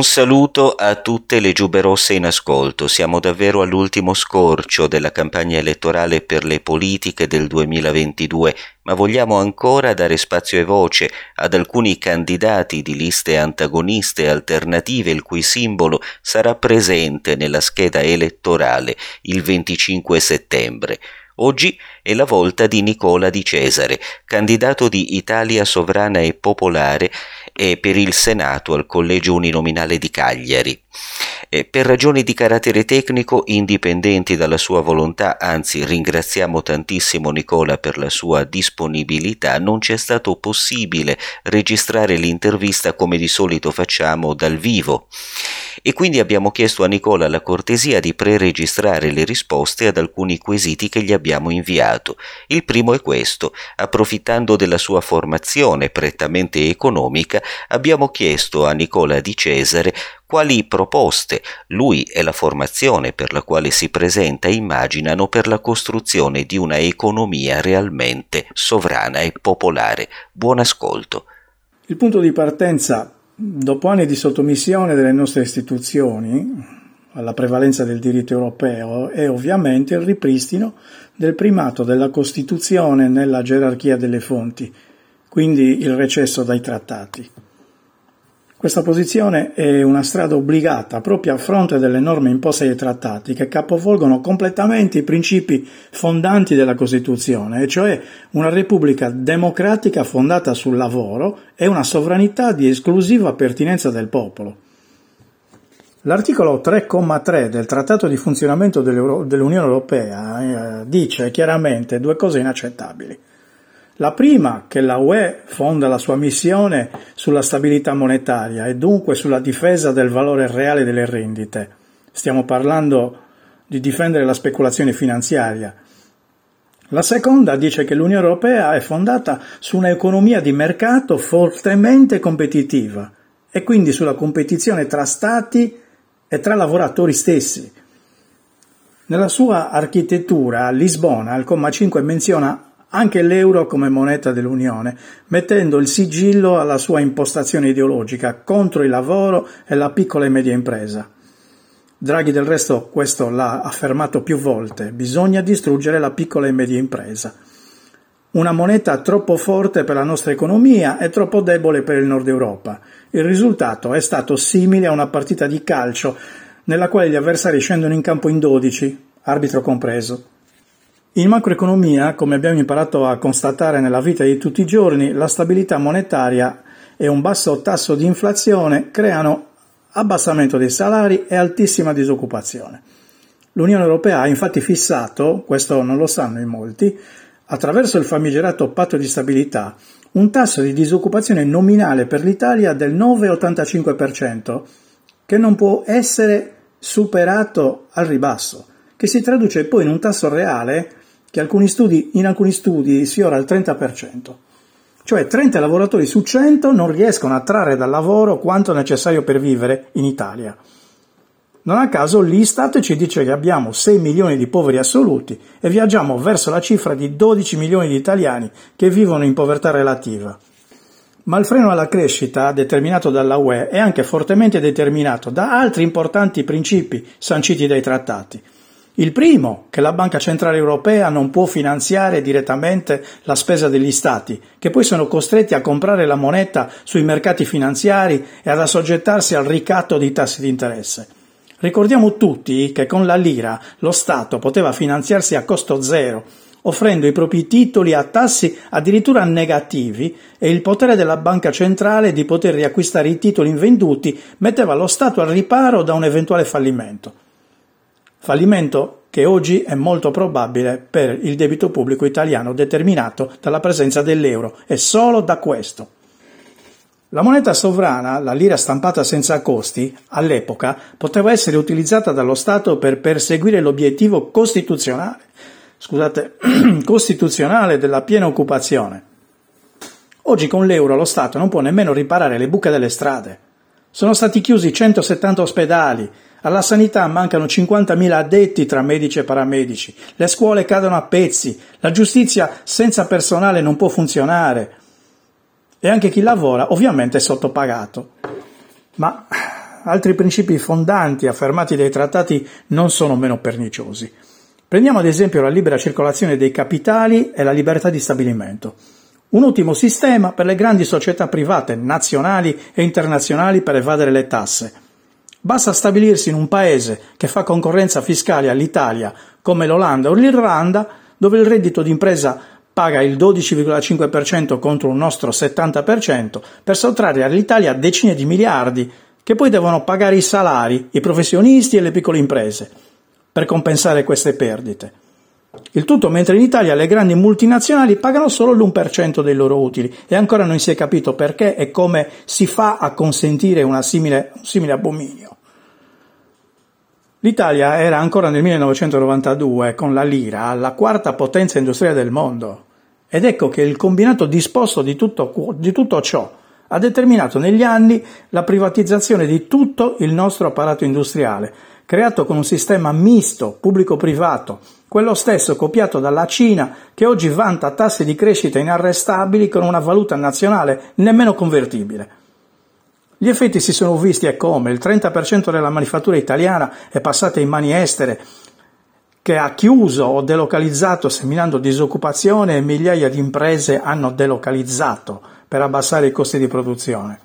Un saluto a tutte le giube rosse in ascolto. Siamo davvero all'ultimo scorcio della campagna elettorale per le politiche del 2022, ma vogliamo ancora dare spazio e voce ad alcuni candidati di liste antagoniste e alternative il cui simbolo sarà presente nella scheda elettorale il 25 settembre. Oggi è la volta di Nicola Di Cesare, candidato di Italia Sovrana e Popolare e per il Senato al Collegio Uninominale di Cagliari. E per ragioni di carattere tecnico, indipendenti dalla sua volontà, anzi ringraziamo tantissimo Nicola per la sua disponibilità, non ci è stato possibile registrare l'intervista come di solito facciamo dal vivo e quindi abbiamo chiesto a Nicola la cortesia di preregistrare le risposte ad alcuni quesiti che gli abbiamo inviato. Il primo è questo. Approfittando della sua formazione prettamente economica, abbiamo chiesto a Nicola di Cesare quali proposte lui e la formazione per la quale si presenta immaginano per la costruzione di una economia realmente sovrana e popolare. Buon ascolto. Il punto di partenza Dopo anni di sottomissione delle nostre istituzioni alla prevalenza del diritto europeo è ovviamente il ripristino del primato della Costituzione nella gerarchia delle fonti, quindi il recesso dai trattati. Questa posizione è una strada obbligata proprio a fronte delle norme imposte dai trattati che capovolgono completamente i principi fondanti della Costituzione, e cioè una Repubblica democratica fondata sul lavoro e una sovranità di esclusiva pertinenza del popolo. L'articolo 3,3 del Trattato di funzionamento dell'Unione Europea eh, dice chiaramente due cose inaccettabili. La prima, che la UE fonda la sua missione sulla stabilità monetaria e dunque sulla difesa del valore reale delle rendite. Stiamo parlando di difendere la speculazione finanziaria. La seconda dice che l'Unione Europea è fondata su un'economia di mercato fortemente competitiva e quindi sulla competizione tra Stati e tra lavoratori stessi. Nella sua architettura, Lisbona, al comma 5, menziona anche l'euro come moneta dell'Unione, mettendo il sigillo alla sua impostazione ideologica contro il lavoro e la piccola e media impresa. Draghi del resto questo l'ha affermato più volte, bisogna distruggere la piccola e media impresa. Una moneta troppo forte per la nostra economia e troppo debole per il nord Europa. Il risultato è stato simile a una partita di calcio nella quale gli avversari scendono in campo in 12, arbitro compreso. In macroeconomia, come abbiamo imparato a constatare nella vita di tutti i giorni, la stabilità monetaria e un basso tasso di inflazione creano abbassamento dei salari e altissima disoccupazione. L'Unione Europea ha infatti fissato, questo non lo sanno in molti, attraverso il famigerato patto di stabilità, un tasso di disoccupazione nominale per l'Italia del 9,85%, che non può essere superato al ribasso, che si traduce poi in un tasso reale che alcuni studi, in alcuni studi sfiora il 30%. Cioè 30 lavoratori su 100 non riescono a trarre dal lavoro quanto necessario per vivere in Italia. Non a caso l'Istat ci dice che abbiamo 6 milioni di poveri assoluti e viaggiamo verso la cifra di 12 milioni di italiani che vivono in povertà relativa. Ma il freno alla crescita, determinato dalla UE, è anche fortemente determinato da altri importanti principi sanciti dai trattati. Il primo, che la Banca Centrale Europea non può finanziare direttamente la spesa degli Stati, che poi sono costretti a comprare la moneta sui mercati finanziari e ad assoggettarsi al ricatto dei tassi di interesse. Ricordiamo tutti che con la lira lo Stato poteva finanziarsi a costo zero, offrendo i propri titoli a tassi addirittura negativi e il potere della banca centrale di poter riacquistare i titoli invenduti metteva lo Stato al riparo da un eventuale fallimento fallimento che oggi è molto probabile per il debito pubblico italiano determinato dalla presenza dell'euro e solo da questo. La moneta sovrana, la lira stampata senza costi, all'epoca poteva essere utilizzata dallo Stato per perseguire l'obiettivo costituzionale, scusate, costituzionale della piena occupazione. Oggi con l'euro lo Stato non può nemmeno riparare le buche delle strade. Sono stati chiusi 170 ospedali, alla sanità mancano 50.000 addetti tra medici e paramedici, le scuole cadono a pezzi, la giustizia senza personale non può funzionare e anche chi lavora ovviamente è sottopagato. Ma altri principi fondanti affermati dai trattati non sono meno perniciosi. Prendiamo ad esempio la libera circolazione dei capitali e la libertà di stabilimento. Un ottimo sistema per le grandi società private, nazionali e internazionali per evadere le tasse. Basta stabilirsi in un paese che fa concorrenza fiscale all'Italia, come l'Olanda o l'Irlanda, dove il reddito d'impresa paga il 12,5% contro un nostro 70%, per sottrarre all'Italia decine di miliardi che poi devono pagare i salari, i professionisti e le piccole imprese, per compensare queste perdite. Il tutto mentre in Italia le grandi multinazionali pagano solo l'1% dei loro utili e ancora non si è capito perché e come si fa a consentire simile, un simile abominio. L'Italia era ancora nel 1992 con la lira la quarta potenza industriale del mondo ed ecco che il combinato disposto di tutto, di tutto ciò ha determinato negli anni la privatizzazione di tutto il nostro apparato industriale, creato con un sistema misto pubblico-privato, quello stesso copiato dalla Cina che oggi vanta tassi di crescita inarrestabili con una valuta nazionale nemmeno convertibile. Gli effetti si sono visti e come il 30% della manifattura italiana è passata in mani estere, che ha chiuso o delocalizzato seminando disoccupazione e migliaia di imprese hanno delocalizzato per abbassare i costi di produzione.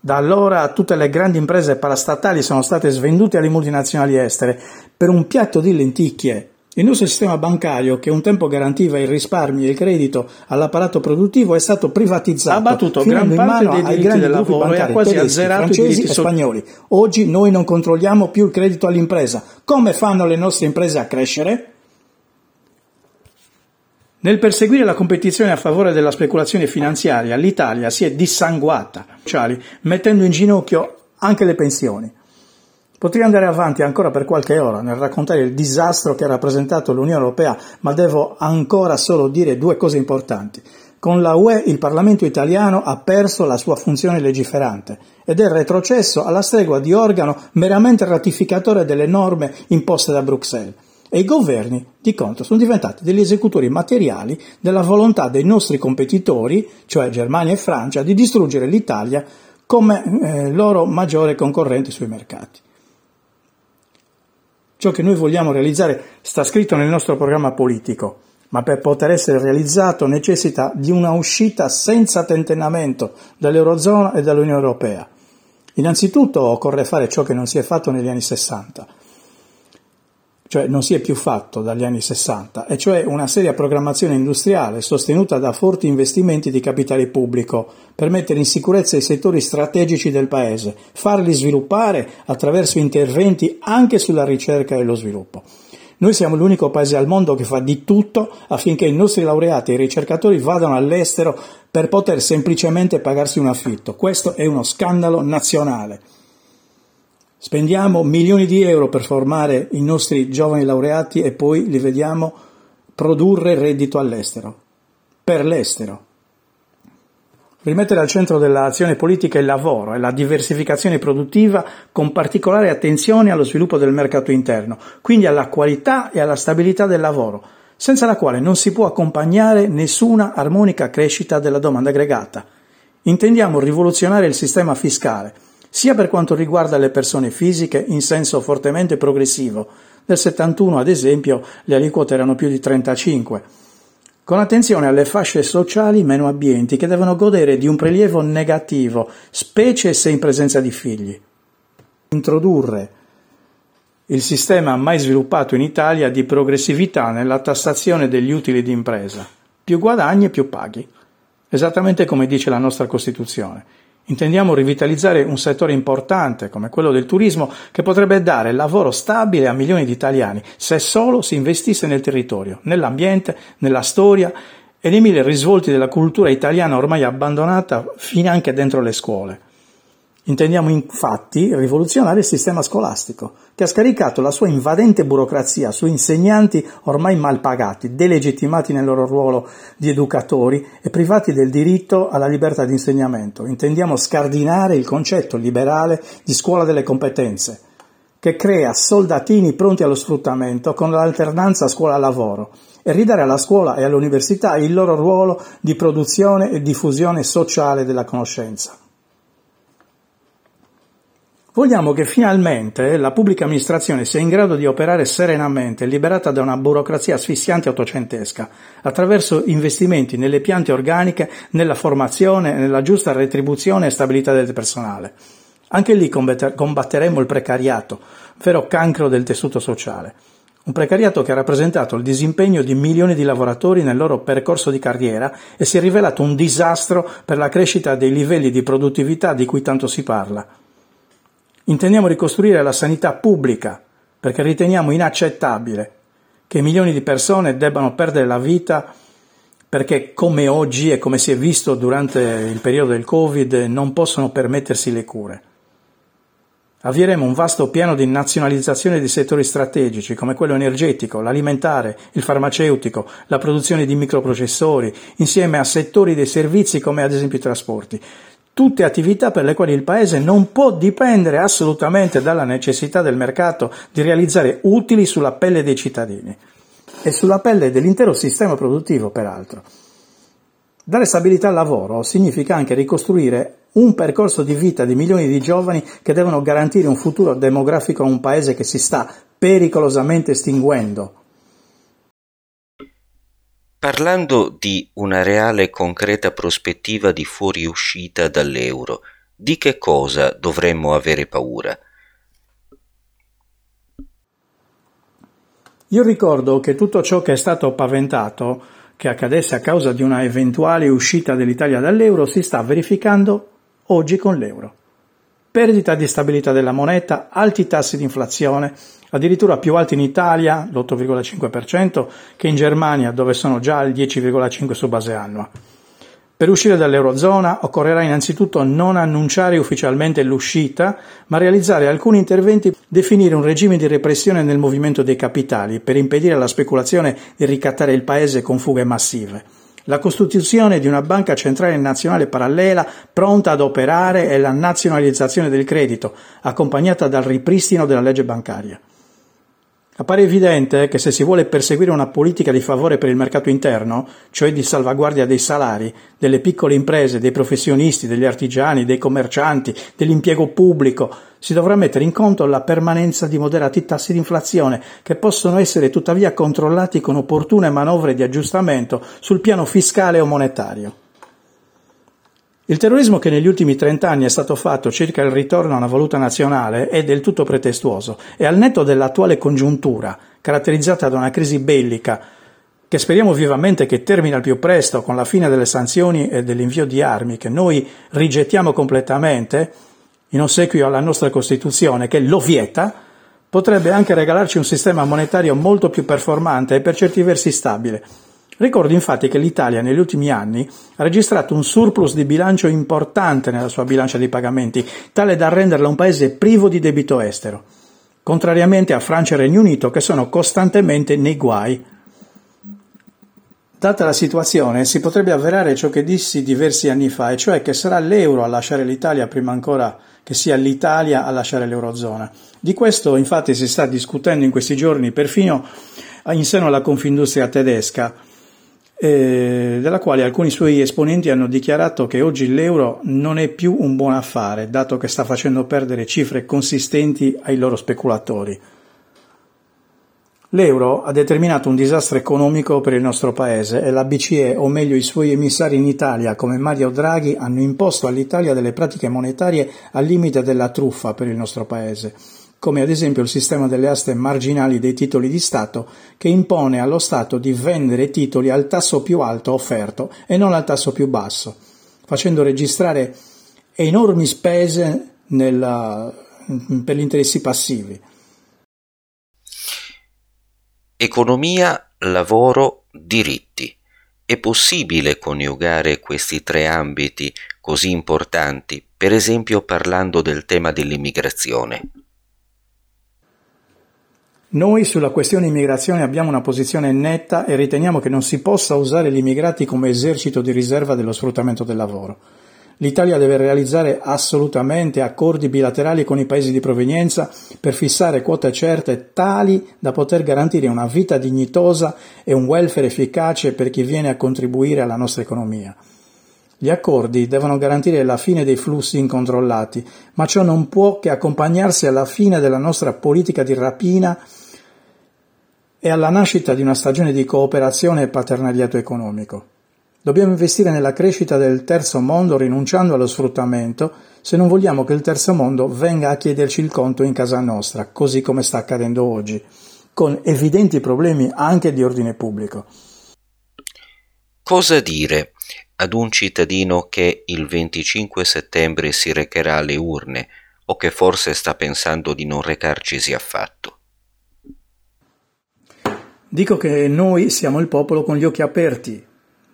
Da allora tutte le grandi imprese parastatali sono state svendute alle multinazionali estere per un piatto di lenticchie il nostro sistema bancario, che un tempo garantiva il risparmio e il credito all'apparato produttivo, è stato privatizzato, ha battuto gran parte dei diritti del lavoro e ha quasi azzerato francesi i e spagnoli. Oggi noi non controlliamo più il credito all'impresa. Come fanno le nostre imprese a crescere? Nel perseguire la competizione a favore della speculazione finanziaria, l'Italia si è dissanguata, mettendo in ginocchio anche le pensioni. Potrei andare avanti ancora per qualche ora nel raccontare il disastro che ha rappresentato l'Unione Europea, ma devo ancora solo dire due cose importanti. Con la UE il Parlamento italiano ha perso la sua funzione legiferante ed è retrocesso alla stregua di organo meramente ratificatore delle norme imposte da Bruxelles. E i governi, di contro, sono diventati degli esecutori materiali della volontà dei nostri competitori, cioè Germania e Francia, di distruggere l'Italia come eh, loro maggiore concorrente sui mercati. Ciò che noi vogliamo realizzare sta scritto nel nostro programma politico, ma per poter essere realizzato necessita di una uscita senza tentennamento dall'Eurozona e dall'Unione Europea. Innanzitutto occorre fare ciò che non si è fatto negli anni 60, cioè non si è più fatto dagli anni 60, e cioè una seria programmazione industriale sostenuta da forti investimenti di capitale pubblico per mettere in sicurezza i settori strategici del Paese, farli sviluppare attraverso interventi anche sulla ricerca e lo sviluppo. Noi siamo l'unico paese al mondo che fa di tutto affinché i nostri laureati e i ricercatori vadano all'estero per poter semplicemente pagarsi un affitto. Questo è uno scandalo nazionale. Spendiamo milioni di euro per formare i nostri giovani laureati e poi li vediamo produrre reddito all'estero, per l'estero. Rimettere al centro dell'azione politica il lavoro e la diversificazione produttiva con particolare attenzione allo sviluppo del mercato interno, quindi alla qualità e alla stabilità del lavoro, senza la quale non si può accompagnare nessuna armonica crescita della domanda aggregata. Intendiamo rivoluzionare il sistema fiscale, sia per quanto riguarda le persone fisiche in senso fortemente progressivo. Nel 71, ad esempio, le aliquote erano più di 35, con attenzione alle fasce sociali meno abbienti che devono godere di un prelievo negativo, specie se in presenza di figli. Introdurre il sistema mai sviluppato in Italia di progressività nella tassazione degli utili di impresa. Più guadagni più paghi. Esattamente come dice la nostra Costituzione. Intendiamo rivitalizzare un settore importante come quello del turismo che potrebbe dare lavoro stabile a milioni di italiani se solo si investisse nel territorio, nell'ambiente, nella storia e nei mille risvolti della cultura italiana ormai abbandonata fino anche dentro le scuole. Intendiamo infatti rivoluzionare il sistema scolastico, che ha scaricato la sua invadente burocrazia su insegnanti ormai mal pagati, delegittimati nel loro ruolo di educatori e privati del diritto alla libertà di insegnamento. Intendiamo scardinare il concetto liberale di scuola delle competenze, che crea soldatini pronti allo sfruttamento con l'alternanza scuola-lavoro e ridare alla scuola e all'università il loro ruolo di produzione e diffusione sociale della conoscenza. Vogliamo che finalmente la pubblica amministrazione sia in grado di operare serenamente, liberata da una burocrazia asfissiante ottocentesca, attraverso investimenti nelle piante organiche, nella formazione, nella giusta retribuzione e stabilità del personale. Anche lì combatteremo il precariato, vero cancro del tessuto sociale. Un precariato che ha rappresentato il disimpegno di milioni di lavoratori nel loro percorso di carriera e si è rivelato un disastro per la crescita dei livelli di produttività di cui tanto si parla. Intendiamo ricostruire la sanità pubblica perché riteniamo inaccettabile che milioni di persone debbano perdere la vita perché come oggi e come si è visto durante il periodo del Covid non possono permettersi le cure. Avvieremo un vasto piano di nazionalizzazione di settori strategici come quello energetico, l'alimentare, il farmaceutico, la produzione di microprocessori, insieme a settori dei servizi come ad esempio i trasporti, tutte attività per le quali il Paese non può dipendere assolutamente dalla necessità del mercato di realizzare utili sulla pelle dei cittadini e sulla pelle dell'intero sistema produttivo, peraltro. Dare stabilità al lavoro significa anche ricostruire un percorso di vita di milioni di giovani che devono garantire un futuro demografico a un paese che si sta pericolosamente estinguendo. Parlando di una reale e concreta prospettiva di fuoriuscita dall'euro, di che cosa dovremmo avere paura? Io ricordo che tutto ciò che è stato paventato che accadesse a causa di una eventuale uscita dell'Italia dall'euro si sta verificando oggi con l'euro. Perdita di stabilità della moneta, alti tassi di inflazione, addirittura più alti in Italia, l'8,5%, che in Germania, dove sono già al 10,5% su base annua. Per uscire dall'Eurozona occorrerà innanzitutto non annunciare ufficialmente l'uscita, ma realizzare alcuni interventi, definire un regime di repressione nel movimento dei capitali per impedire alla speculazione di ricattare il paese con fughe massive. La costituzione di una banca centrale nazionale parallela pronta ad operare e la nazionalizzazione del credito, accompagnata dal ripristino della legge bancaria. Appare evidente che se si vuole perseguire una politica di favore per il mercato interno, cioè di salvaguardia dei salari, delle piccole imprese, dei professionisti, degli artigiani, dei commercianti, dell'impiego pubblico, si dovrà mettere in conto la permanenza di moderati tassi di inflazione, che possono essere tuttavia controllati con opportune manovre di aggiustamento sul piano fiscale o monetario. Il terrorismo che negli ultimi trent'anni è stato fatto circa il ritorno a una valuta nazionale è del tutto pretestuoso e al netto dell'attuale congiuntura, caratterizzata da una crisi bellica, che speriamo vivamente che termini al più presto con la fine delle sanzioni e dell'invio di armi che noi rigettiamo completamente, in ossequio alla nostra Costituzione che lo vieta, potrebbe anche regalarci un sistema monetario molto più performante e per certi versi stabile, Ricordo infatti che l'Italia negli ultimi anni ha registrato un surplus di bilancio importante nella sua bilancia dei pagamenti, tale da renderla un paese privo di debito estero, contrariamente a Francia e Regno Unito che sono costantemente nei guai. Data la situazione, si potrebbe avverare ciò che dissi diversi anni fa, e cioè che sarà l'euro a lasciare l'Italia prima ancora che sia l'Italia a lasciare l'Eurozona. Di questo infatti si sta discutendo in questi giorni perfino in seno alla Confindustria tedesca, eh, della quale alcuni suoi esponenti hanno dichiarato che oggi l'euro non è più un buon affare, dato che sta facendo perdere cifre consistenti ai loro speculatori. L'euro ha determinato un disastro economico per il nostro paese e la BCE, o meglio i suoi emissari in Italia come Mario Draghi, hanno imposto all'Italia delle pratiche monetarie al limite della truffa per il nostro paese come ad esempio il sistema delle aste marginali dei titoli di Stato, che impone allo Stato di vendere titoli al tasso più alto offerto e non al tasso più basso, facendo registrare enormi spese nella, per gli interessi passivi. Economia, lavoro, diritti. È possibile coniugare questi tre ambiti così importanti, per esempio parlando del tema dell'immigrazione? Noi sulla questione immigrazione abbiamo una posizione netta e riteniamo che non si possa usare gli immigrati come esercito di riserva dello sfruttamento del lavoro. L'Italia deve realizzare assolutamente accordi bilaterali con i paesi di provenienza per fissare quote certe tali da poter garantire una vita dignitosa e un welfare efficace per chi viene a contribuire alla nostra economia. Gli accordi devono garantire la fine dei flussi incontrollati, ma ciò non può che accompagnarsi alla fine della nostra politica di rapina e alla nascita di una stagione di cooperazione e paternaliato economico. Dobbiamo investire nella crescita del terzo mondo rinunciando allo sfruttamento se non vogliamo che il terzo mondo venga a chiederci il conto in casa nostra, così come sta accadendo oggi, con evidenti problemi anche di ordine pubblico. Cosa dire ad un cittadino che il 25 settembre si recherà alle urne o che forse sta pensando di non recarcisi affatto? Dico che noi siamo il popolo con gli occhi aperti.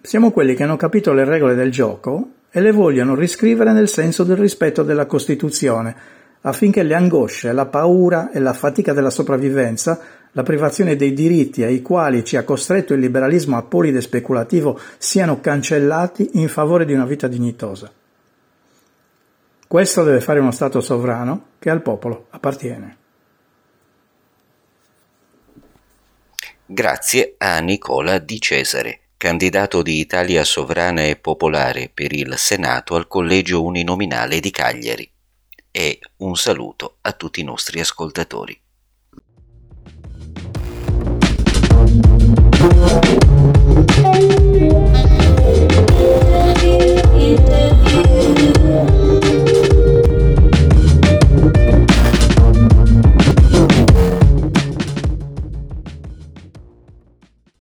Siamo quelli che hanno capito le regole del gioco e le vogliono riscrivere nel senso del rispetto della Costituzione, affinché le angosce, la paura e la fatica della sopravvivenza la privazione dei diritti ai quali ci ha costretto il liberalismo apolide speculativo siano cancellati in favore di una vita dignitosa. Questo deve fare uno Stato sovrano che al popolo appartiene. Grazie a Nicola Di Cesare, candidato di Italia Sovrana e Popolare per il Senato al Collegio Uninominale di Cagliari. E un saluto a tutti i nostri ascoltatori. Thank you.